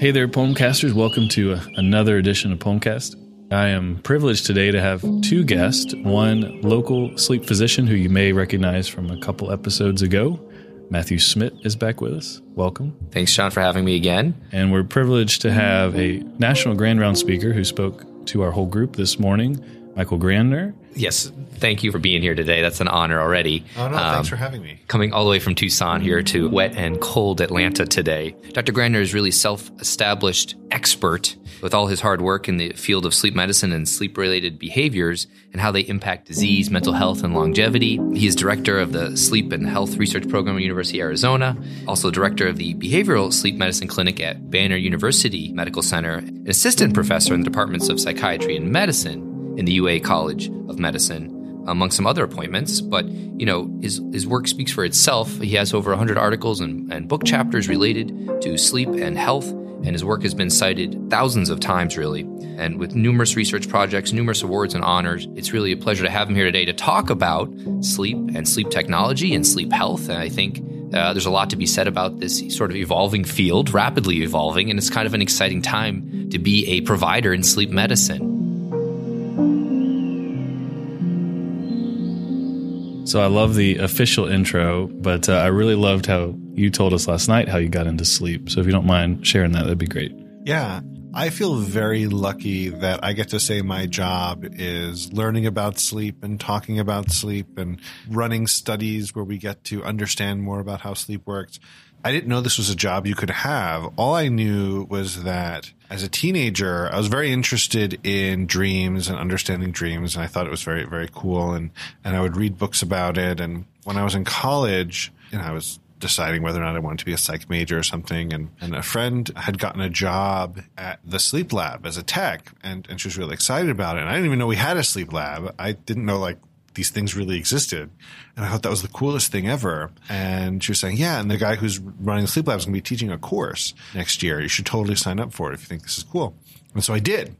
Hey there, Pulmcasters. Welcome to uh, another edition of Pulmcast. I am privileged today to have two guests one local sleep physician who you may recognize from a couple episodes ago. Matthew Smith is back with us. Welcome. Thanks, Sean, for having me again. And we're privileged to have a national grand round speaker who spoke to our whole group this morning, Michael Grandner. Yes, thank you for being here today. That's an honor already. Oh, no, um, thanks for having me. Coming all the way from Tucson here to wet and cold Atlanta today. Dr. Grandner is really self established expert with all his hard work in the field of sleep medicine and sleep related behaviors and how they impact disease, mental health, and longevity. He is director of the Sleep and Health Research Program at University of Arizona, also director of the Behavioral Sleep Medicine Clinic at Banner University Medical Center, assistant professor in the departments of psychiatry and medicine in the UA College of Medicine, among some other appointments. But you know, his his work speaks for itself. He has over 100 articles and, and book chapters related to sleep and health, and his work has been cited thousands of times, really. And with numerous research projects, numerous awards and honors, it's really a pleasure to have him here today to talk about sleep and sleep technology and sleep health. And I think uh, there's a lot to be said about this sort of evolving field, rapidly evolving, and it's kind of an exciting time to be a provider in sleep medicine. So I love the official intro, but uh, I really loved how you told us last night how you got into sleep. So if you don't mind sharing that, that'd be great. Yeah. I feel very lucky that I get to say my job is learning about sleep and talking about sleep and running studies where we get to understand more about how sleep works. I didn't know this was a job you could have. All I knew was that as a teenager, I was very interested in dreams and understanding dreams. And I thought it was very, very cool. And, and I would read books about it. And when I was in college, you know, I was deciding whether or not I wanted to be a psych major or something. And, and a friend had gotten a job at the sleep lab as a tech and, and she was really excited about it. And I didn't even know we had a sleep lab. I didn't know like these things really existed. And I thought that was the coolest thing ever. And she was saying, yeah, and the guy who's running the sleep lab is going to be teaching a course next year. You should totally sign up for it if you think this is cool. And so I did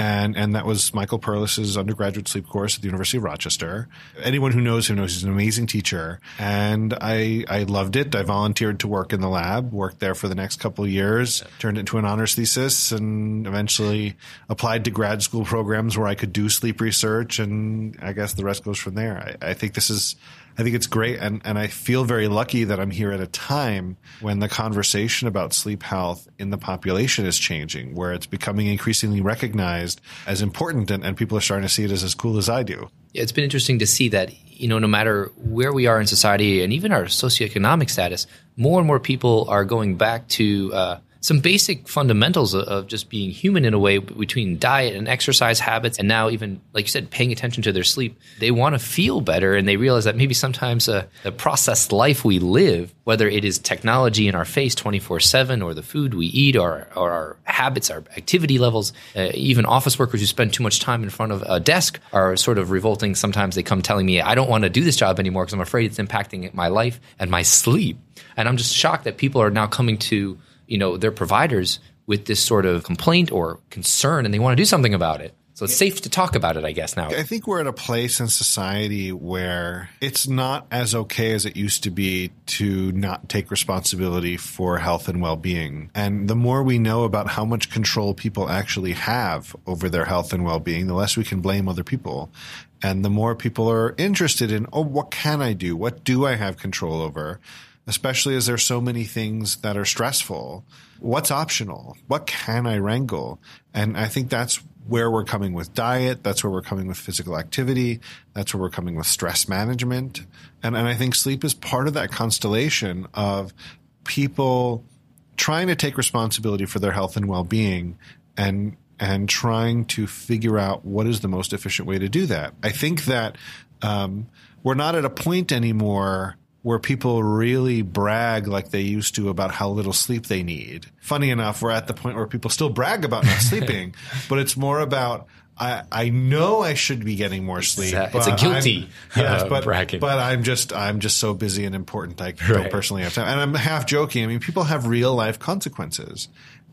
and and that was Michael Perlis's undergraduate sleep course at the University of Rochester. Anyone who knows him knows he's an amazing teacher, and I I loved it. I volunteered to work in the lab, worked there for the next couple of years, turned it into an honors thesis, and eventually applied to grad school programs where I could do sleep research, and I guess the rest goes from there. I, I think this is I think it's great. And, and I feel very lucky that I'm here at a time when the conversation about sleep health in the population is changing, where it's becoming increasingly recognized as important and, and people are starting to see it as as cool as I do. It's been interesting to see that, you know, no matter where we are in society and even our socioeconomic status, more and more people are going back to, uh, some basic fundamentals of just being human in a way between diet and exercise habits and now even like you said paying attention to their sleep. They want to feel better and they realize that maybe sometimes uh, the processed life we live whether it is technology in our face 24-7 or the food we eat or, or our habits our activity levels uh, even office workers who spend too much time in front of a desk are sort of revolting. Sometimes they come telling me i don't want to do this job anymore because i'm afraid it's impacting my life and my sleep. And i'm just shocked that people are now coming to you know their providers with this sort of complaint or concern and they want to do something about it so it's safe to talk about it, I guess, now. I think we're at a place in society where it's not as okay as it used to be to not take responsibility for health and well being. And the more we know about how much control people actually have over their health and well being, the less we can blame other people. And the more people are interested in, oh, what can I do? What do I have control over? Especially as there's so many things that are stressful. What's optional? What can I wrangle? And I think that's where we're coming with diet. That's where we're coming with physical activity. That's where we're coming with stress management. And, and I think sleep is part of that constellation of people trying to take responsibility for their health and well-being and and trying to figure out what is the most efficient way to do that. I think that um, we're not at a point anymore where people really brag like they used to about how little sleep they need. Funny enough, we're at the point where people still brag about not sleeping, but it's more about I, I know I should be getting more sleep. It's a, it's a guilty I'm, yes, uh, but, bragging. But I'm just I'm just so busy and important. I don't personally have time. And I'm half joking. I mean, people have real life consequences,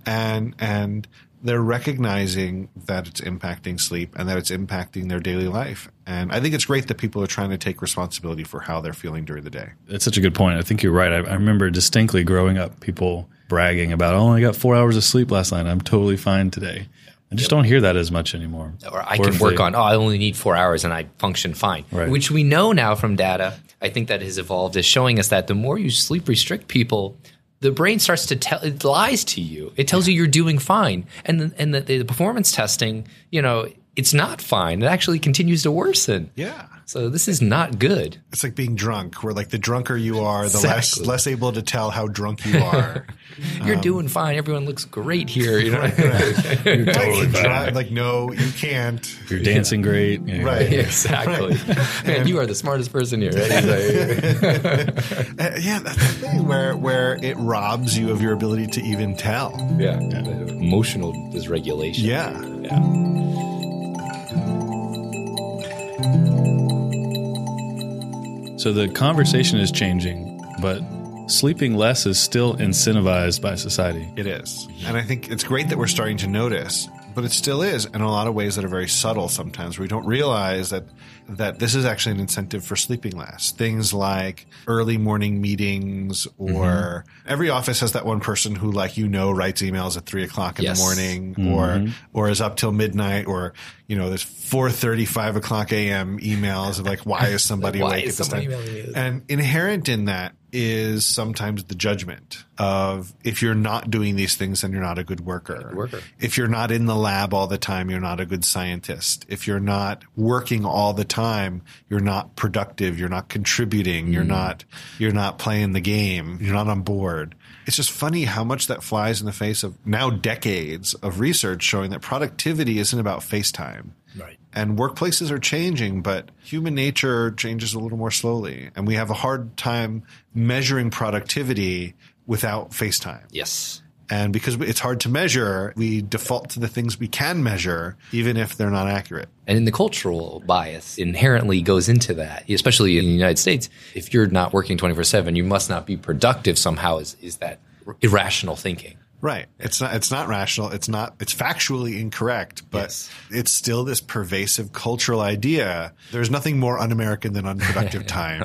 and and they're recognizing that it's impacting sleep and that it's impacting their daily life. And I think it's great that people are trying to take responsibility for how they're feeling during the day. That's such a good point. I think you're right. I, I remember distinctly growing up, people bragging about, oh, I only got four hours of sleep last night. I'm totally fine today. I just don't hear that as much anymore. Or I can work they- on, oh, I only need four hours and I function fine. Right. Which we know now from data, I think that has evolved, is showing us that the more you sleep restrict people, the brain starts to tell, it lies to you. It tells you you're doing fine. And, the, and the, the performance testing, you know, it's not fine. It actually continues to worsen. Yeah. So this is not good. It's like being drunk, where like the drunker you are, the Exactly. less less able to tell how drunk you are. You're doing fine. Everyone looks great here. You know? like, dri- like, no, you can't. You're dancing great. Yeah. Right. exactly. Man, you are the smartest person here. Right? He's like- Uh, yeah, that's the thing where where it robs you of your ability to even tell. yeah. Emotional dysregulation. Yeah. Yeah. So the conversation is changing, but sleeping less is still incentivized by society. It is. And I think it's great that we're starting to notice, but it still is in a lot of ways that are very subtle sometimes. We don't realize that that this is actually an incentive for sleeping less. Things like early morning meetings or mm-hmm. every office has that one person who like you know writes emails at three o'clock in Yes. the morning or mm-hmm. or is up till midnight or you know there's 4.30 5 o'clock am emails of like why is somebody Why awake is at this time emailing me this? and inherent in that is sometimes the judgment of if you're not doing these things, then you're not a good worker. worker. If you're not in the lab all the time, you're not a good scientist. If you're not working all the time, you're not productive. You're not contributing. You're mm. not, you're not playing the game. You're not on board. It's just funny how much that flies in the face of now decades of research showing that productivity isn't about FaceTime. Right. And workplaces are changing, but human nature changes a little more slowly. And we have a hard time measuring productivity without FaceTime. Yes. And because it's hard to measure, we default to the things we can measure, even if they're not accurate. And in the cultural bias inherently goes into that, especially in the United States. If you're not working 24 7, you must not be productive somehow, is, is that irrational thinking. Right. It's not, it's not rational. It's not, it's factually incorrect, but Yes. it's still this pervasive cultural idea. There's nothing more un-American than unproductive time.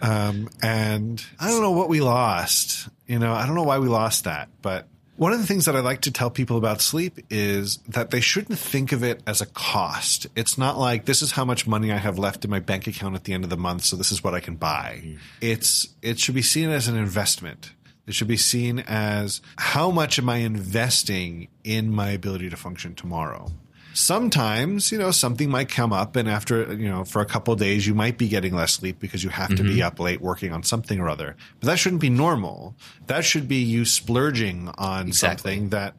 Um, and I don't know what we lost. You know, I don't know why we lost that, but one of the things that I like to tell people about sleep is that they shouldn't think of it as a cost. It's not like this is how much money I have left in my bank account at the end of the month, so this is what I can buy. It's it should be seen as an investment. It should be seen as how much am I investing in my ability to function tomorrow? Sometimes, you know, something might come up and after, you know, for a couple of days, you might be getting less sleep because you have to be mm-hmm. up late working on something or other. But that shouldn't be normal. That should be you splurging on Exactly. something that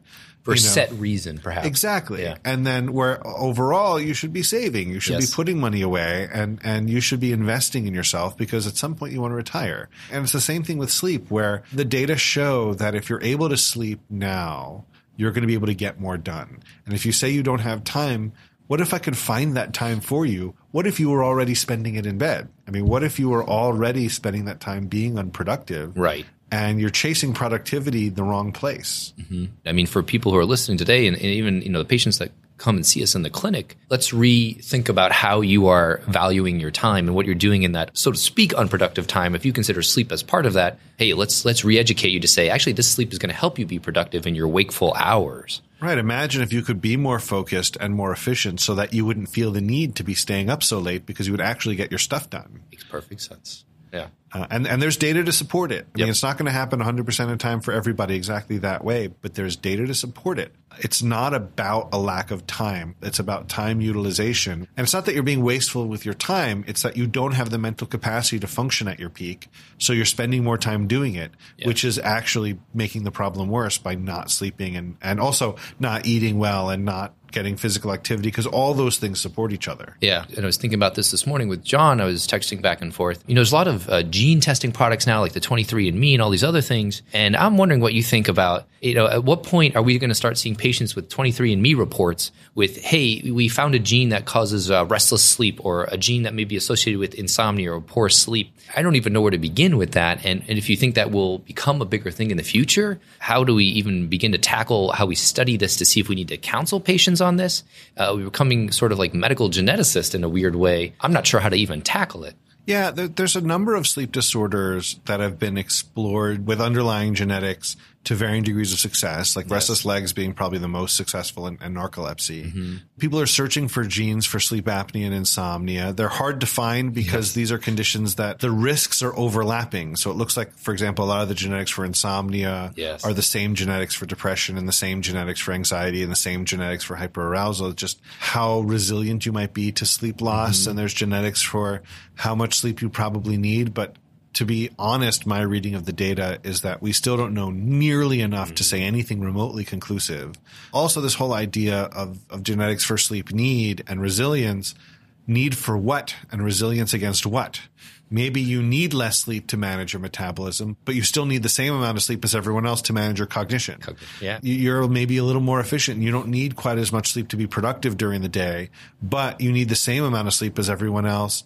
For you know, set reason, perhaps. Exactly. Yeah. And then where overall you should be saving, you should Yes. be putting money away and, and you should be investing in yourself because at some point you want to retire. And it's the same thing with sleep where the data show that if you're able to sleep now, you're going to be able to get more done. And if you say you don't have time, what if I could find that time for you? What if you were already spending it in bed? I mean, what if you were already spending that time being unproductive? Right. And you're chasing productivity in the wrong place. Mm-hmm. I mean, for people who are listening today, and, and even you know the patients that come and see us in the clinic, let's rethink about how you are valuing your time and what you're doing in that, so to speak, unproductive time. If you consider sleep as part of that, hey, let's let's re-educate you to say, actually, this sleep is going to help you be productive in your wakeful hours. Right. Imagine if you could be more focused and more efficient so that you wouldn't feel the need to be staying up so late because you would actually get your stuff done. Makes perfect sense. Yeah. Uh, and, and there's data to support it. I mean, it's not going to happen 100% of the time for everybody exactly that way, but there's data to support it. It's not about a lack of time. It's about time utilization. And it's not that you're being wasteful with your time. It's that you don't have the mental capacity to function at your peak. So you're spending more time doing it, which is actually making the problem worse by not sleeping and, and also not eating well and not getting physical activity because all those things support each other. Yeah, and I was thinking about this this morning with John. I was texting back and forth. You know, there's a lot of uh, gene testing products now, like the 23andMe and all these other things. And I'm wondering what you think about, you know, at what point are we going to start seeing patients with 23andMe reports with, hey, we found a gene that causes uh, restless sleep or a gene that may be associated with insomnia or poor sleep. I don't even know where to begin with that. And, and if you think that will become a bigger thing in the future, how do we even begin to tackle how we study this to see if we need to counsel patients on this? Uh, we're becoming sort of like medical geneticists in a weird way. I'm not sure how to even tackle it. Yeah, there's a number of sleep disorders that have been explored with underlying genetics to varying degrees of success, like yes. restless legs being probably the most successful in, in narcolepsy. Mm-hmm. People are searching for genes for sleep apnea and insomnia. They're hard to find because yes. these are conditions that the risks are overlapping. So it looks like, for example, a lot of the genetics for insomnia yes. are the same genetics for depression and the same genetics for anxiety and the same genetics for hyperarousal. Just how resilient you might be to sleep loss. Mm-hmm. And there's genetics for how much sleep you probably need, but to be honest, my reading of the data is that we still don't know nearly enough mm-hmm. to say anything remotely conclusive. Also, this whole idea of, of genetics for sleep need and resilience, need for what and resilience against what? Maybe you need less sleep to manage your metabolism, but you still need the same amount of sleep as everyone else to manage your cognition. Yeah. You're maybe a little more efficient and you don't need quite as much sleep to be productive during the day, but you need the same amount of sleep as everyone else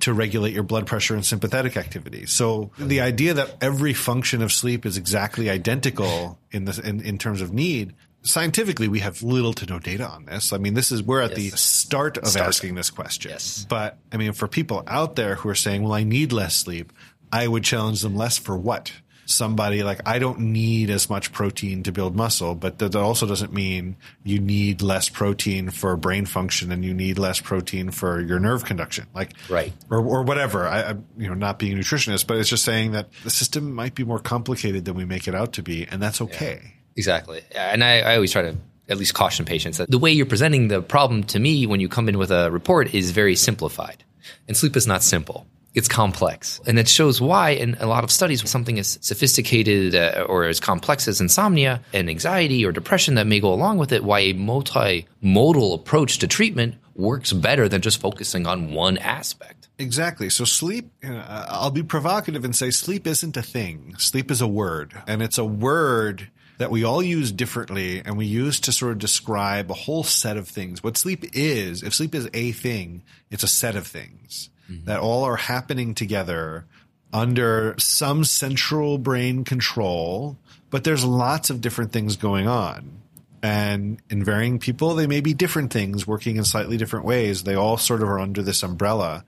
to regulate your blood pressure and sympathetic activity. So the idea that every function of sleep is exactly identical in the in, in terms of need scientifically we have little to no data on this. I mean, this is we're at yes. the start of start. asking this question. Yes. But I mean, for people out there who are saying, "Well, I need less sleep," I would challenge them less for what? somebody like I don't need as much protein to build muscle, but that also doesn't mean you need less protein for brain function and you need less protein for your nerve conduction, like right or or whatever. I, I you know not being a nutritionist, but it's just saying that the system might be more complicated than we make it out to be, and that's okay. Yeah, exactly, and I, I always try to at least caution patients that the way you're presenting the problem to me when you come in with a report is very simplified. And sleep is not simple it's complex. And it shows why in a lot of studies, something as sophisticated uh, or as complex as insomnia and anxiety or depression that may go along with it, why a multimodal approach to treatment works better than just focusing on one aspect. Exactly. So sleep, uh, I'll be provocative and say sleep isn't a thing. Sleep is a word and it's a word that we all use differently and we use to sort of describe a whole set of things. What sleep is, if sleep is a thing, it's a set of things mm-hmm. that all are happening together under some central brain control, but there's lots of different things going on. And in varying people, they may be different things working in slightly different ways. They all sort of are under this umbrella.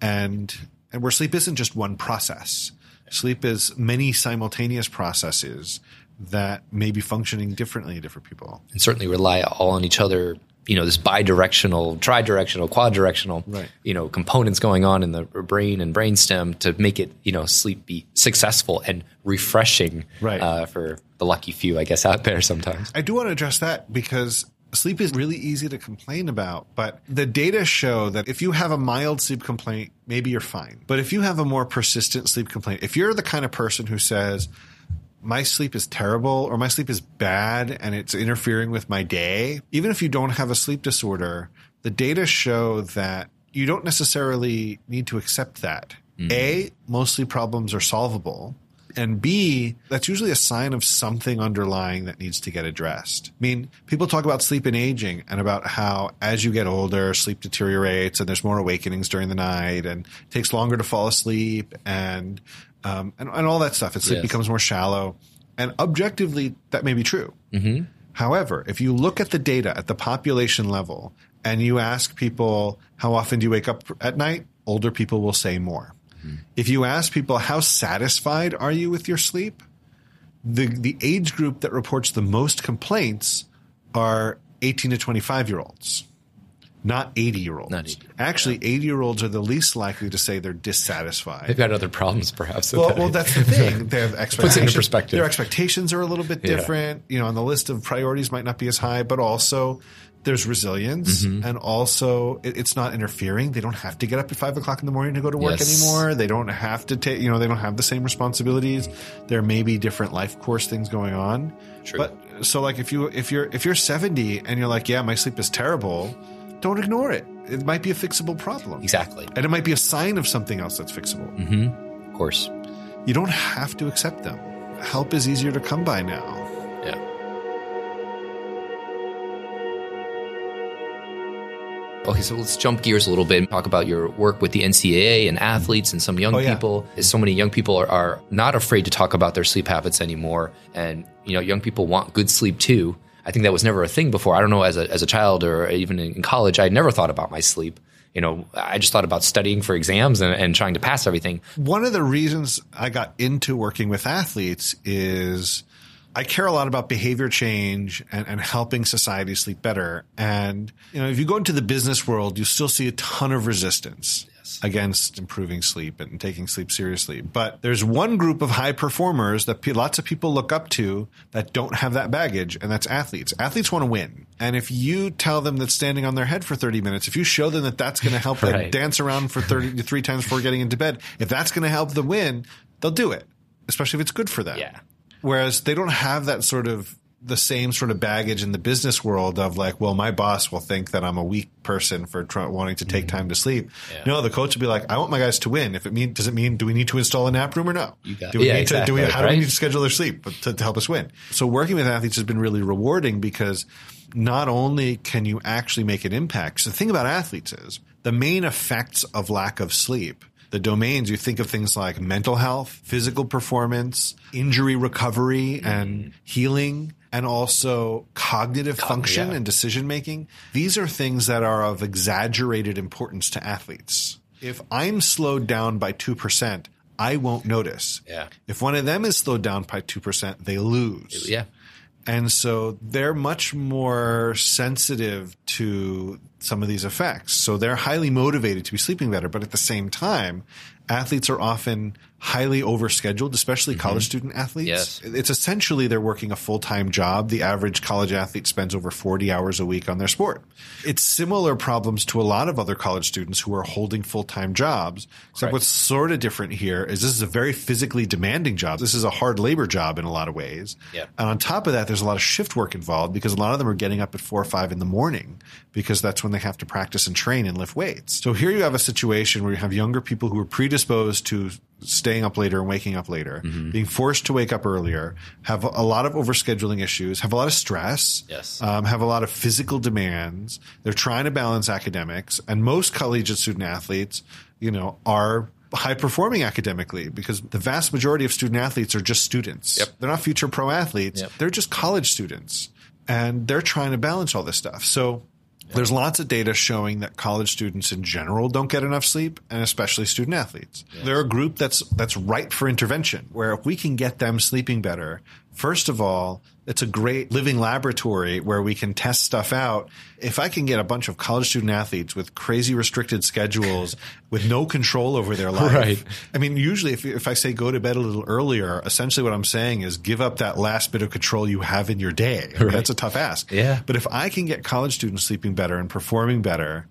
And, and where sleep isn't just one process. Sleep is many simultaneous processes that may be functioning differently in different people. And certainly rely all on each other you know this bidirectional, quad-directional, right. you know components going on in the brain and brainstem to make it you know sleep be successful and refreshing right. uh, for the lucky few, I guess, out there sometimes. I do want to address that because sleep is really easy to complain about, but the data show that if you have a mild sleep complaint, maybe you're fine. But if you have a more persistent sleep complaint, if you're the kind of person who says, my sleep is terrible or my sleep is bad and it's interfering with my day, even if you don't have a sleep disorder, the data show that you don't necessarily need to accept that. Mm-hmm. A, most sleep problems are solvable. And B, that's usually a sign of something underlying that needs to get addressed. I mean, people talk about sleep and aging and about how as you get older, sleep deteriorates and there's more awakenings during the night and it takes longer to fall asleep and um, and, and all that stuff. Sleep yes. becomes more shallow. And objectively, that may be true. Mm-hmm. However, if you look at the data at the population level and you ask people, how often do you wake up at night? Older people will say more. Mm-hmm. If you ask people, how satisfied are you with your sleep? The, the age group that reports the most complaints are 18 to 25 year olds not 80 year olds. Actually, 80 year olds are the least likely to say they're dissatisfied. They've got other problems, perhaps. Well, well, that's the thing. They have expectations. Puts it perspective. Their expectations are a little bit different. Yeah. You know, on the list of priorities might not be as high, but also there's resilience mm-hmm. and also it, it's not interfering. They don't have to get up at five o'clock in the morning to go to work yes. anymore. They don't have to take, you know, they don't have the same responsibilities. There may be different life course things going on. True. But so like if you, if you're, if you're 70 and you're like, yeah, my sleep is terrible don't ignore it. It might be a fixable problem. Exactly. And it might be a sign of something else that's fixable. Mm-hmm. Of course. You don't have to accept them. Help is easier to come by now. Yeah. Okay, so let's jump gears a little bit and talk about your work with the NCAA and athletes and some young Oh, yeah. people. So many young people are, are not afraid to talk about their sleep habits anymore. And, you know, young people want good sleep too. I think that was never a thing before. I don't know, as a, as a child or even in college, I never thought about my sleep. You know, I just thought about studying for exams and, and trying to pass everything. One of the reasons I got into working with athletes is I care a lot about behavior change and, and helping society sleep better. And, you know, if you go into the business world, you still see a ton of resistance against improving sleep and taking sleep seriously. But there's one group of high performers that pe- lots of people look up to that don't have that baggage, and that's athletes. Athletes want to win. And if you tell them that standing on their head for 30 minutes, if you show them that that's going to help them dance around for 30 three times before getting into bed, if that's going to help them win, they'll do it, especially if it's good for them. Yeah. Whereas they don't have that sort of the same sort of baggage in the business world of like, well, my boss will think that I'm a weak person for try- wanting to take time to sleep. Mm-hmm. Yeah. No, the coach will be like, I want my guys to win. If it mean, does it mean, do we need to install a nap room or no? Do we yeah, need to, do we, exactly, how do we need to schedule their sleep to, to help us win? So working with athletes has been really rewarding because not only can you actually make an impact. So the thing about athletes is the main effects of lack of sleep the domains, you think of things like mental health, physical performance, injury recovery and mm-hmm. healing, and also cognitive function yeah. and decision making. These are things that are of exaggerated importance to athletes. If I'm slowed down by 2%, I won't notice. Yeah. If one of them is slowed down by 2%, they lose. Yeah. And so they're much more sensitive to some of these effects. So they're highly motivated to be sleeping better. But at the same time, athletes are often highly overscheduled, especially mm-hmm. college student athletes. Yes. It's essentially they're working a full time job. The average college athlete spends over 40 hours a week on their sport. It's similar problems to a lot of other college students who are holding full time jobs. Except Right. what's sort of different here is this is a very physically demanding job. This is a hard labor job in a lot of ways. Yeah. And on top of that, there's a lot of shift work involved because a lot of them are getting up at four or five in the morning because that's when they have to practice and train and lift weights. So here you have a situation where you have younger people who are predisposed to staying up later and waking up later, being forced to wake up earlier, have a lot of overscheduling issues, have a lot of stress, Yes. um, have a lot of physical demands. They're trying to balance academics, and most collegiate student athletes, you know, are high performing academically because the vast majority of student athletes are just students. Yep. They're not future pro athletes. Yep. They're just college students, and they're trying to balance all this stuff. So. There's lots of data showing that college students in general don't get enough sleep, and especially student athletes. They're a group that's that's ripe for intervention. Where if we can get them sleeping better, first of all, it's a great living laboratory where we can test stuff out. If I can get a bunch of college student athletes with crazy restricted schedules, with no control over their life, Right. I mean, usually if, if I say go to bed a little earlier, essentially what I'm saying is give up that last bit of control you have in your day. I mean, That's a tough ask. Yeah. But if I can get college students sleeping better and performing better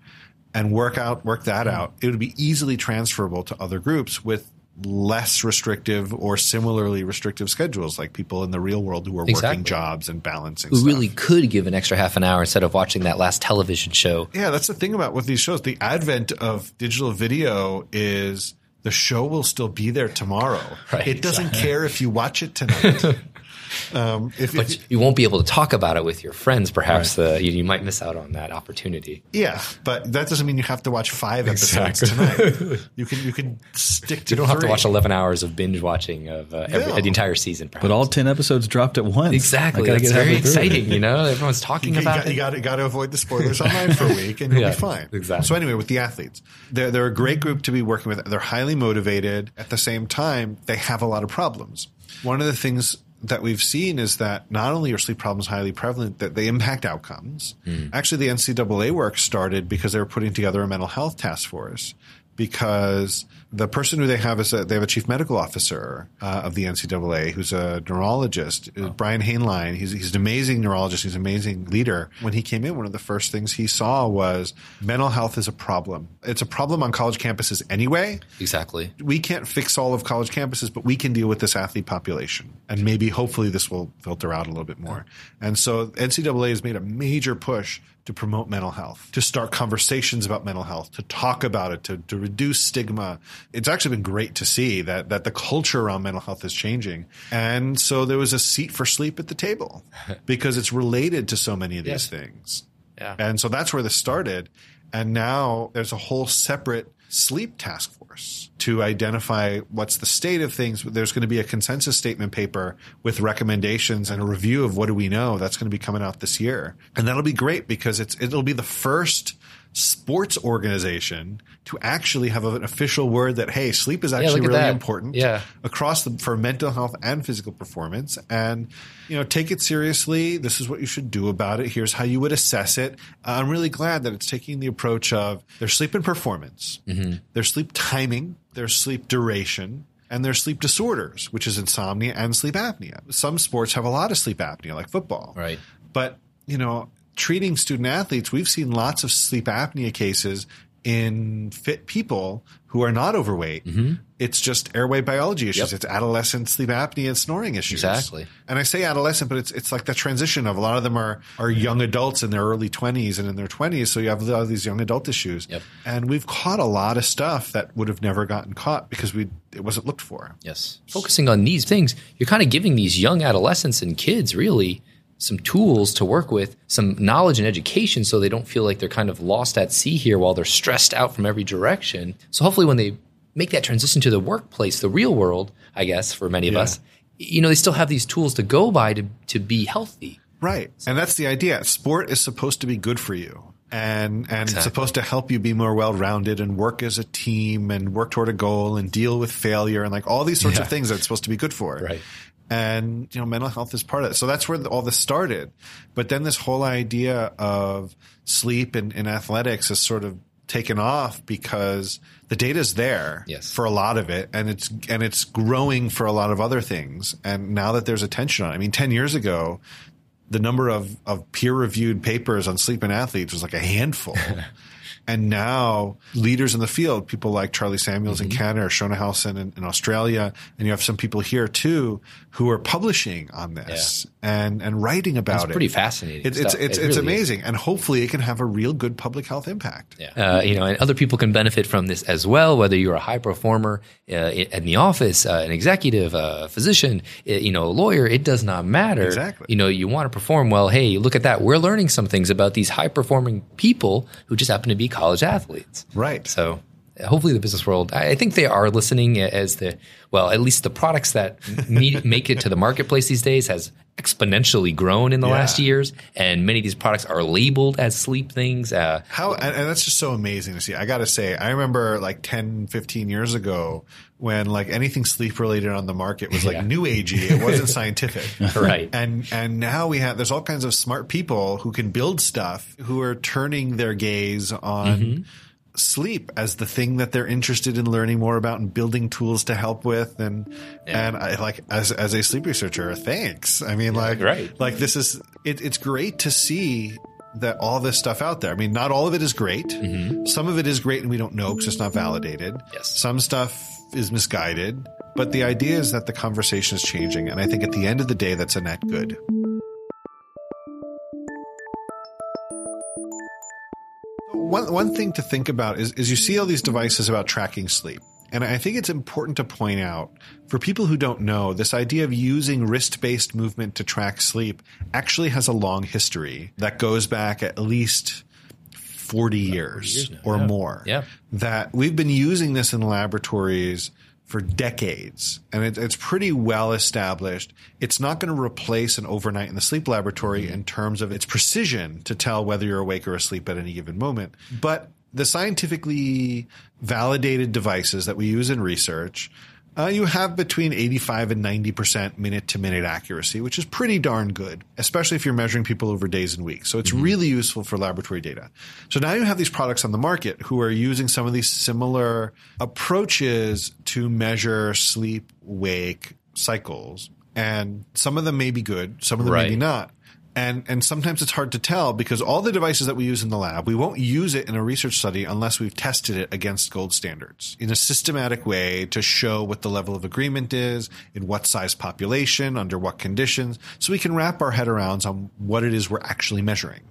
and work out, work that hmm. out, it would be easily transferable to other groups with less restrictive or similarly restrictive schedules, like people in the real world who are Exactly. working jobs and balancing Who stuff. really could give an extra half an hour instead of watching that last television show. Yeah, that's the thing about with these shows. The advent of digital video is the show will still be there tomorrow. Right, it doesn't care if you watch it tonight. um, if, But if- you won't be able to talk about it with your friends. Perhaps uh, you, you might miss out on that opportunity. yeah, but that doesn't mean you have to watch five episodes Exactly. tonight. You can you can stick to. You don't have to watch 11 hours of binge watching of uh, every, No. the entire season. But all 10 episodes dropped at once. Exactly. gotta That's very halfway through it. exciting. You know, everyone's talking You, about got, it. you got you got to avoid the spoilers online for a week, and you'll Yeah, be fine. exactly. So anyway, with the athletes, they're they're a great group to be working with. They're highly motivated. At the same time, they have a lot of problems. One of the things that we've seen is that not only are sleep problems highly prevalent, that they impact outcomes. Hmm. Actually, the NCAA work started because they were putting together a mental health task force. Because the person who they have is a, they have a chief medical officer uh, of the NCAA who's a neurologist, uh, Brian Hainline. He's, he's an amazing neurologist. He's an amazing leader. When he came in, one of the first things he saw was mental health is a problem. It's a problem on college campuses anyway exactly. we can't fix all of college campuses, but we can deal with this athlete population. And maybe, hopefully, this will filter out a little bit more. And so NCAA has made a major push to promote mental health, to start conversations about mental health, to talk about it, to, to reduce stigma, it's actually been great to see that that the culture around mental health is changing. And so there was a seat for sleep at the table because it's related to so many of these Yes. things. Yeah. And so that's where this started. And now there's a whole separate sleep task force to identify what's the state of things. There's going to be a consensus statement paper with recommendations and a review of what do we know. That's going to be coming out this year. And that'll be great because it's, it'll be the first sports organization to actually have an official word that, hey, sleep is actually at really that. important Yeah. across the for mental health and physical performance. And you know take it seriously. This is what you should do about it. Here's how you would assess it. Uh, i'm really glad that it's taking the approach of their sleep and performance their sleep timing their sleep duration and their sleep disorders which is insomnia and sleep apnea. Some sports have a lot of sleep apnea like football. Right. but you know treating student athletes we've seen lots of sleep apnea cases in fit people who are not overweight. It's just airway biology issues. Mm-hmm. Yep. It's adolescent sleep apnea and snoring issues. Exactly. And I say adolescent, but it's it's like the transition of a lot of them are are young adults in their early twenties and in their twenties. So you have all these young adult issues. Yep. And we've caught a lot of stuff that would have never gotten caught because we it wasn't looked for. Yes. Focusing on these things, you're kind of giving these young adolescents and kids really some tools to work with, some knowledge and education so they don't feel like they're kind of lost at sea here while they're stressed out from every direction. So hopefully when they make that transition to the workplace, the real world, I guess, for many of Yeah. us, you know, they still have these tools to go by to, to be healthy. Right. And that's the idea. Sport is supposed to be good for you. And and it's supposed to help you be more well rounded and work as a team and work toward a goal and deal with failure and like all these sorts of things that it's supposed to be good for. Right. And you know, mental health is part of it. So that's where all this started. But then this whole idea of sleep and, and athletics has sort of taken off because the data's there Yes. for a lot of it and it's and it's growing for a lot of other things. And now that there's attention on it, I mean, ten years ago, the number of, of peer reviewed papers on sleep and athletes was like a handful. and now leaders in the field, people like Charlie Samuels in Canada or Shona Halson in, in Australia, and you have some people here too who are publishing on this and, and writing about It's it. pretty fascinating. It's, it's, it's, It it's really is. amazing. And hopefully it can have a real good public health impact. Yeah. Uh, you know, and other people can benefit from this as well, whether you're a high performer uh, in the office, uh, an executive, a physician, uh, you know, a lawyer, it does not matter. Exactly. You know, you want to perform well. Hey, look at that. We're learning some things about these high performing people who just happen to be college athletes. Right. So hopefully the business world, I think they are listening as the, well, at least the products that meet, make it to the marketplace these days has exponentially grown in the Yeah. last years. And many of these products are labeled as sleep things. Uh, How and, and that's just so amazing to see. I got to say, I remember like 10, 15 years ago when like anything sleep related on the market was like Yeah. new agey. It wasn't scientific. Right. And and now we have there's all kinds of smart people who can build stuff who are turning their gaze on Mm-hmm. Sleep as the thing that they're interested in learning more about and building tools to help with and and I like as as a sleep researcher, thanks. I mean like right. like this is it, it's great to see that all this stuff out there. I mean, not all of it is great. Mm-hmm. Some of it is great and we don't know because it's not validated. Yes. Some stuff is misguided, but the idea is that the conversation is changing. And I think at the end of the day, that's a net good. One, one thing to think about is, is you see all these devices about tracking sleep. And I think it's important to point out for people who don't know, this idea of using wrist based movement to track sleep actually has a long history that goes back at least 40 years, years or yeah. more. Yeah. That we've been using this in laboratories for decades and it, it's pretty well established. It's not going to replace an overnight in the sleep laboratory Mm-hmm. in terms of its precision to tell whether you're awake or asleep at any given moment. But the scientifically validated devices that we use in research, uh, you have between 85 and 90% minute to minute accuracy, which is pretty darn good, especially if you're measuring people over days and weeks. So it's really useful for laboratory data. So now you have these products on the market who are using some of these similar approaches to measure sleep wake cycles. And some of them may be good, some of them Right. maybe not. And, and sometimes it's hard to tell because all the devices that we use in the lab, we won't use it in a research study unless we've tested it against gold standards in a systematic way to show what the level of agreement is, in what size population, under what conditions, so we can wrap our head around on what it is we're actually measuring.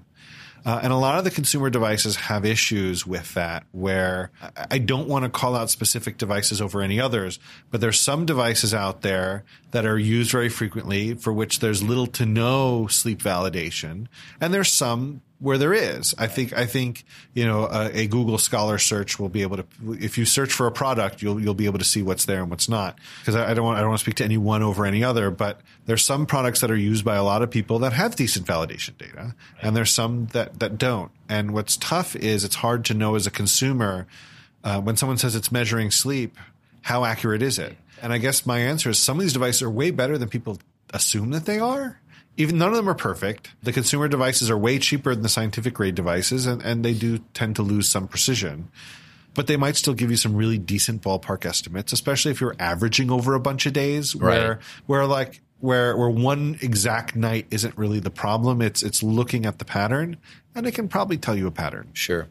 Uh, and a lot of the consumer devices have issues with that where I- I don't want to call out specific devices over any others, but there's some devices out there that are used very frequently for which there's little to no sleep validation. And there's some where there is. I think I think you know a, a, Google Scholar search will be able to. If you search for a product, you'll you'll be able to see what's there and what's not. Because I, I, don't want I don't want to speak to any one over any other, but there's some products that are used by a lot of people that have decent validation data, and there's some that that don't. And what's tough is it's hard to know as a consumer uh, when someone says it's measuring sleep, how accurate is it? And I guess my answer is some of these devices are way better than people assume that they are even none of them are perfect. The consumer devices are way cheaper than the scientific grade devices, and, and they do tend to lose some precision. But they might still give you some really decent ballpark estimates, especially if you're averaging over a bunch of days, where Right. where like where where one exact night isn't really the problem. It's it's looking at the pattern, and it can probably tell you a pattern. Sure.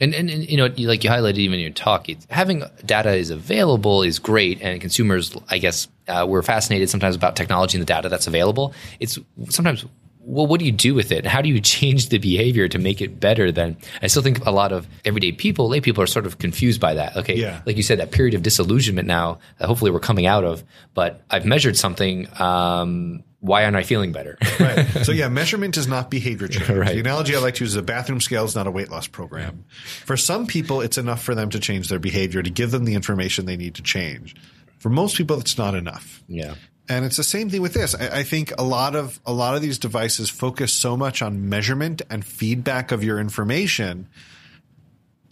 And, and, and you know, you- like you highlighted even in your talk, it's, having data is available is great, and consumers, I guess, uh, we're fascinated sometimes about technology and the data that's available. It's sometimes, well, what do you do with it? How do you change the behavior to make it better? Then I still think a lot of everyday people, lay people, are sort of confused by that. Okay, Yeah. like you said, that period of disillusionment now, hopefully we're coming out of. But I've measured something. Um, why aren't I feeling better? Right. so yeah, measurement is not behavior change. Right. The analogy I like to use is a bathroom scale is not a weight loss program. For some people, it's enough for them to change their behavior to give them the information they need to change. For most people, it's not enough. yeah. And it's the same thing with this. I, I think a lot of a lot of these devices focus so much on measurement and feedback of your information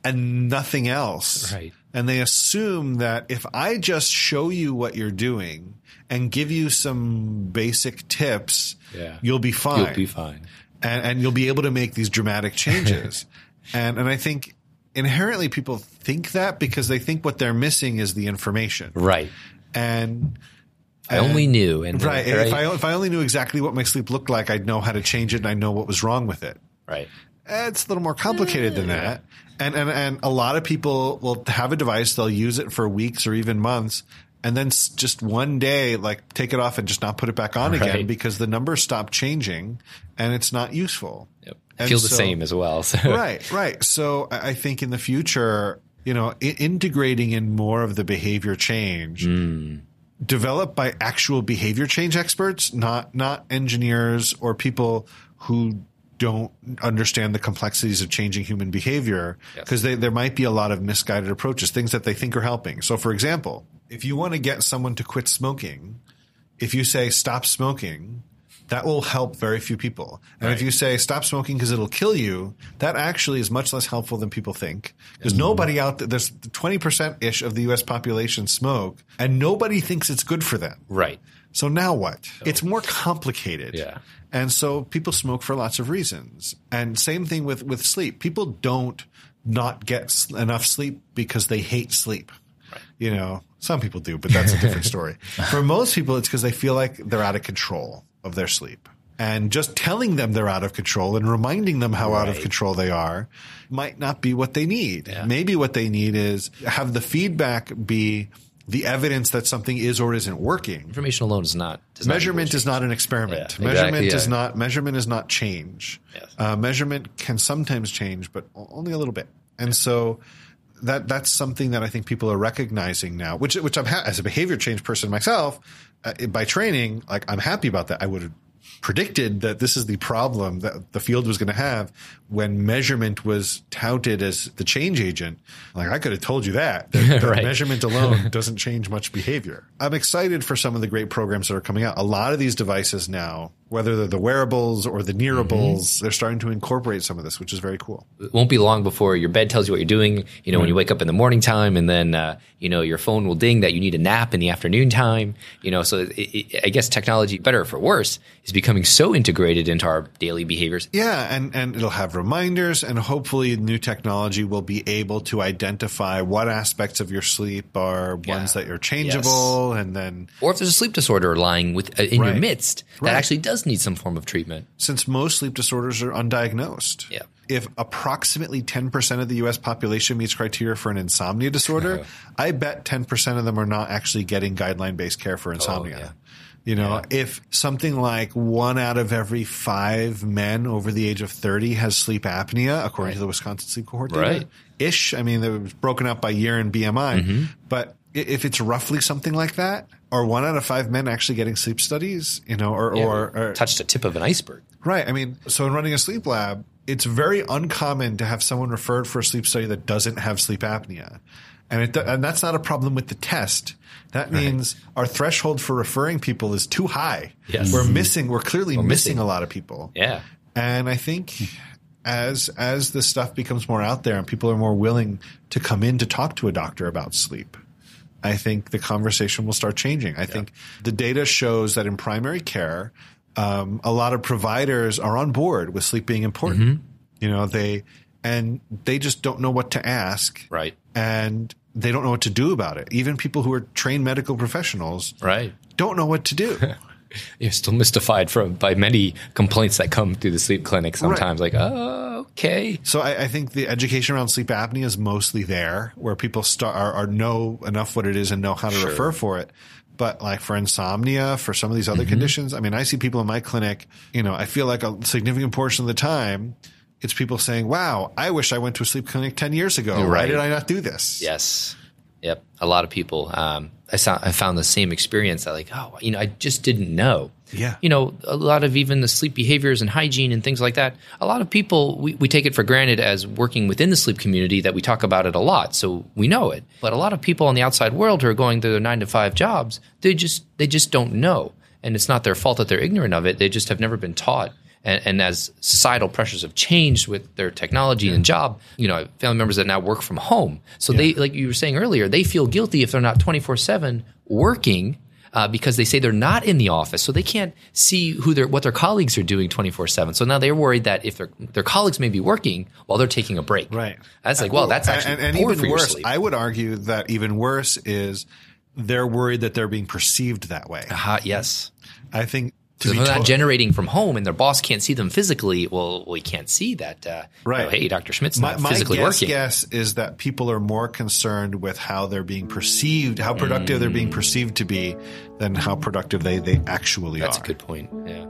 and nothing else. Right. And they assume that if I just show you what you're doing and give you some basic tips, Yeah. you'll be fine. You'll be fine. And, and you'll be able to make these dramatic changes. and and I think inherently people think that because they think what they're missing is the information. Right. And I only knew. And Right. If I if I only knew exactly what my sleep looked like, I'd know how to change it and I know what was wrong with it. right. Eh, it's a little more complicated than that. And and and a lot of people will have a device, they'll use it for weeks or even months, and then just one day, like take it off and just not put it back on again because the numbers stop changing and it's not useful. Yep. And Feel the so- same as well. So. right, right. So I I think in the future, you know, I- integrating in more of the behavior change hmm. developed by actual behavior change experts, not not engineers or people who don't understand the complexities of changing human behavior Yes. because there might be a lot of misguided approaches, things that they think are helping. So, for example, if you want to get someone to quit smoking, if you say stop smoking, that will help very few people. And if you say stop smoking because it'll kill you, that actually is much less helpful than people think. Because nobody out there, there's 20% ish of the US population smoke and nobody thinks it's good for them. Right. So now what? It's more complicated. Yeah. And so people smoke for lots of reasons. And same thing with, with sleep. People don't not get enough sleep because they hate sleep. You know, some people do, but that's a different story. For most people, it's because they feel like they're out of control of their sleep. And just telling them they're out of control and reminding them how out of control they are might not be what they need. Yeah. Maybe what they need is have the feedback be the evidence that something is or isn't working Information alone is not. Does not measurement equal is not an experiment. Yeah, measurement exactly, is not measurement is not change. Yes. Uh, measurement can sometimes change, but only a little bit. And so that that's something that I think people are recognizing now. Which which I'm ha- as a behavior change person myself uh, by training, like I'm happy about that. I would have predicted that this is the problem that the field was going to have when measurement was touted as the change agent. Like I could have told you that, that, that Right. measurement alone doesn't change much behavior. I'm excited for some of the great programs that are coming out. A lot of these devices now, whether they're the wearables or the nearables, they're starting to incorporate some of this, which is very cool. it won't be long before your bed tells you what you're doing. You know, when you wake up in the morning time, and then uh, you know your phone will ding that you need a nap in the afternoon time. You know, so it, it, I guess technology, better or for worse, is becoming so integrated into our daily behaviors. Yeah, and, and it'll have reminders, and hopefully, new technology will be able to identify what aspects of your sleep are Yeah. ones that are changeable, and then Or if there's a sleep disorder lying with uh, in your midst that Right. actually does does need some form of treatment. Since most sleep disorders are undiagnosed. Yeah. If approximately 10% of the US population meets criteria for an insomnia disorder, I bet 10% of them are not actually getting guideline based care for insomnia. Oh, yeah. You know, if something like one out of every five men over the age of 30 has sleep apnea, according to the Wisconsin Sleep Cohort data, Right. ish. I mean, it was broken up by year and BMI. Mm-hmm. But if it's roughly something like that, or one out of five men actually getting sleep studies, you know, or, or, or touched a tip of an iceberg. Right. I mean, so in running a sleep lab, it's very uncommon to have someone referred for a sleep study that doesn't have sleep apnea. And it, and that's not a problem with the test. That means our threshold for referring people is too high. Yes. We're missing, we're clearly missing. missing. a lot of people. Yeah. And I think as as the stuff becomes more out there and people are more willing to come in to talk to a doctor about sleep, I think the conversation will start changing. I think the data shows that in primary care, um, a lot of providers are on board with sleep being important. You know, they and they just don't know what to ask, Right. and they don't know what to do about it. Even people who are trained medical professionals Right. don't know what to do. You're still mystified from by many complaints that come through the sleep clinic sometimes. Like, oh, okay. So I, I think the education around sleep apnea is mostly there, where people start are, are know enough what it is and know how to refer for it. But like for insomnia, for some of these other Mm-hmm. conditions, I mean, I see people in my clinic. You know, I feel like a significant portion of the time, it's people saying, "Wow, I wish I went to a sleep clinic ten years ago. Why did I not do this?" Yes. Yep. A lot of people. Um, I saw. I found the same experience. I like, oh, you know, I just didn't know. Yeah. You know, a lot of even the sleep behaviors and hygiene and things like that. A lot of people we, we take it for granted as working within the sleep community that we talk about it a lot, so we know it. But a lot of people in the outside world who are going through their nine to five jobs, they just they just don't know, and it's not their fault that they're ignorant of it. They just have never been taught. And, and as societal pressures have changed with their technology and job, you know, family members that now work from home. So they, like you were saying earlier, they feel guilty if they're not 24 7 working uh, because they say they're not in the office. So they can't see who their, what their colleagues are doing 24 7. So now they're worried that if their, their colleagues may be working while they're taking a break. Right. That's like, well, that's actually and, and poor even for your worse. sleep. I would argue that even worse is they're worried that they're being perceived that way. Uh, yes. I think to So be if they're not to- generating from home and their boss can't see them physically, well, we can't see that. Uh, Right. oh, hey, Dr. Schmidt's My, not my guess, working. guess is that people are more concerned with how they're being perceived, how productive they're being perceived to be, than how productive they, they actually That's are. That's a good point. Yeah.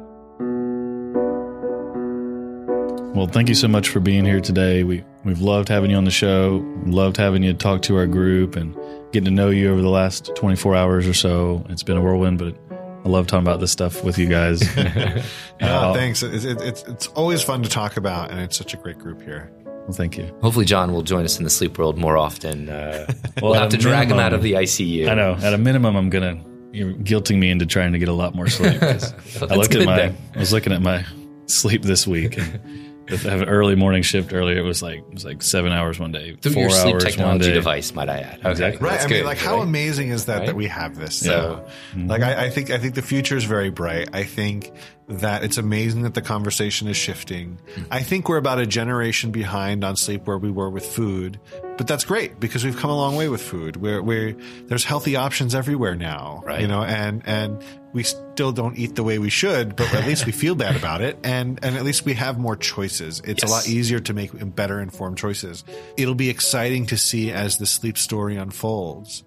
Well, thank you so much for being here today. We we've loved having you on the show. Loved having you talk to our group and getting to know you over the last 24 hours or so. It's been a whirlwind, but I love talking about this stuff with you guys. Yeah, Uh, thanks. It's, it's it's always fun to talk about, and it's such a great group here. well, thank you. Hopefully, John will join us in the sleep world more often. Uh, Well, we'll have to a drag him out of the ICU. I know. At a minimum, I'm gonna you're guilting me into trying to get a lot more sleep. 'cause I looked at my then. I was looking at my sleep this week. And if I have an early morning shift earlier, it was like it was like seven hours one day, Through four your sleep hours one technology day. device, might I add? Okay, Exactly. Right. that's I mean, like, how right? amazing is that that we have this? Yeah. So, mm-hmm. like, I, I think I think the future is very bright. I think that it's amazing that the conversation is shifting. Mm-hmm. I think we're about a generation behind on sleep where we were with food, but that's great because we've come a long way with food. Where where there's healthy options everywhere now, Right. you know, and and we still don't eat the way we should, but at least we feel bad about it, and and at least we have more choices. It's a lot easier to make better informed choices. It'll be exciting to see as the sleep story unfolds.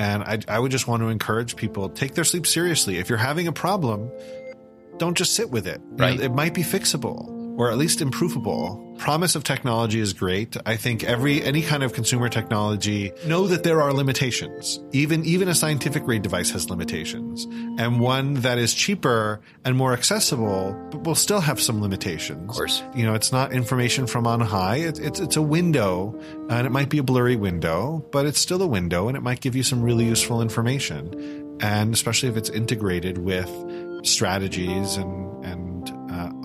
And I, I would just want to encourage people take their sleep seriously. If you're having a problem, don't just sit with it. You know, it might be fixable or at least improvable. Promise of technology is great. I think every any kind of consumer technology know that there are limitations. Even even a scientific grade device has limitations. And one that is cheaper and more accessible but will still have some limitations. Of course. You know, it's not information from on high. It's it's it's a window and it might be a blurry window, but it's still a window and it might give you some really useful information. And especially if it's integrated with strategies and and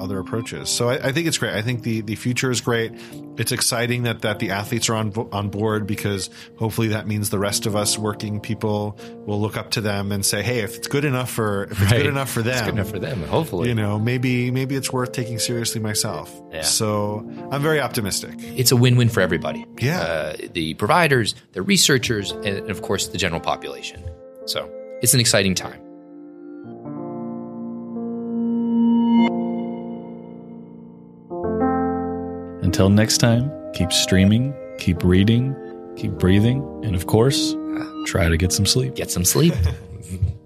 other approaches. So I, I think it's great. I think the the future is great. It's exciting that that the athletes are on on board because hopefully that means the rest of us working people will look up to them and say, hey, if it's good enough for if it's Right. good enough for them, It's good enough for them, hopefully, you know, maybe maybe it's worth taking seriously myself. Yeah. So I'm very optimistic. it's a win-win for everybody. Yeah. uh, the providers, the researchers, and of course the general population. So it's an exciting time. Until next time, keep streaming, keep reading, keep breathing, and of course, try to get some sleep. Get some sleep.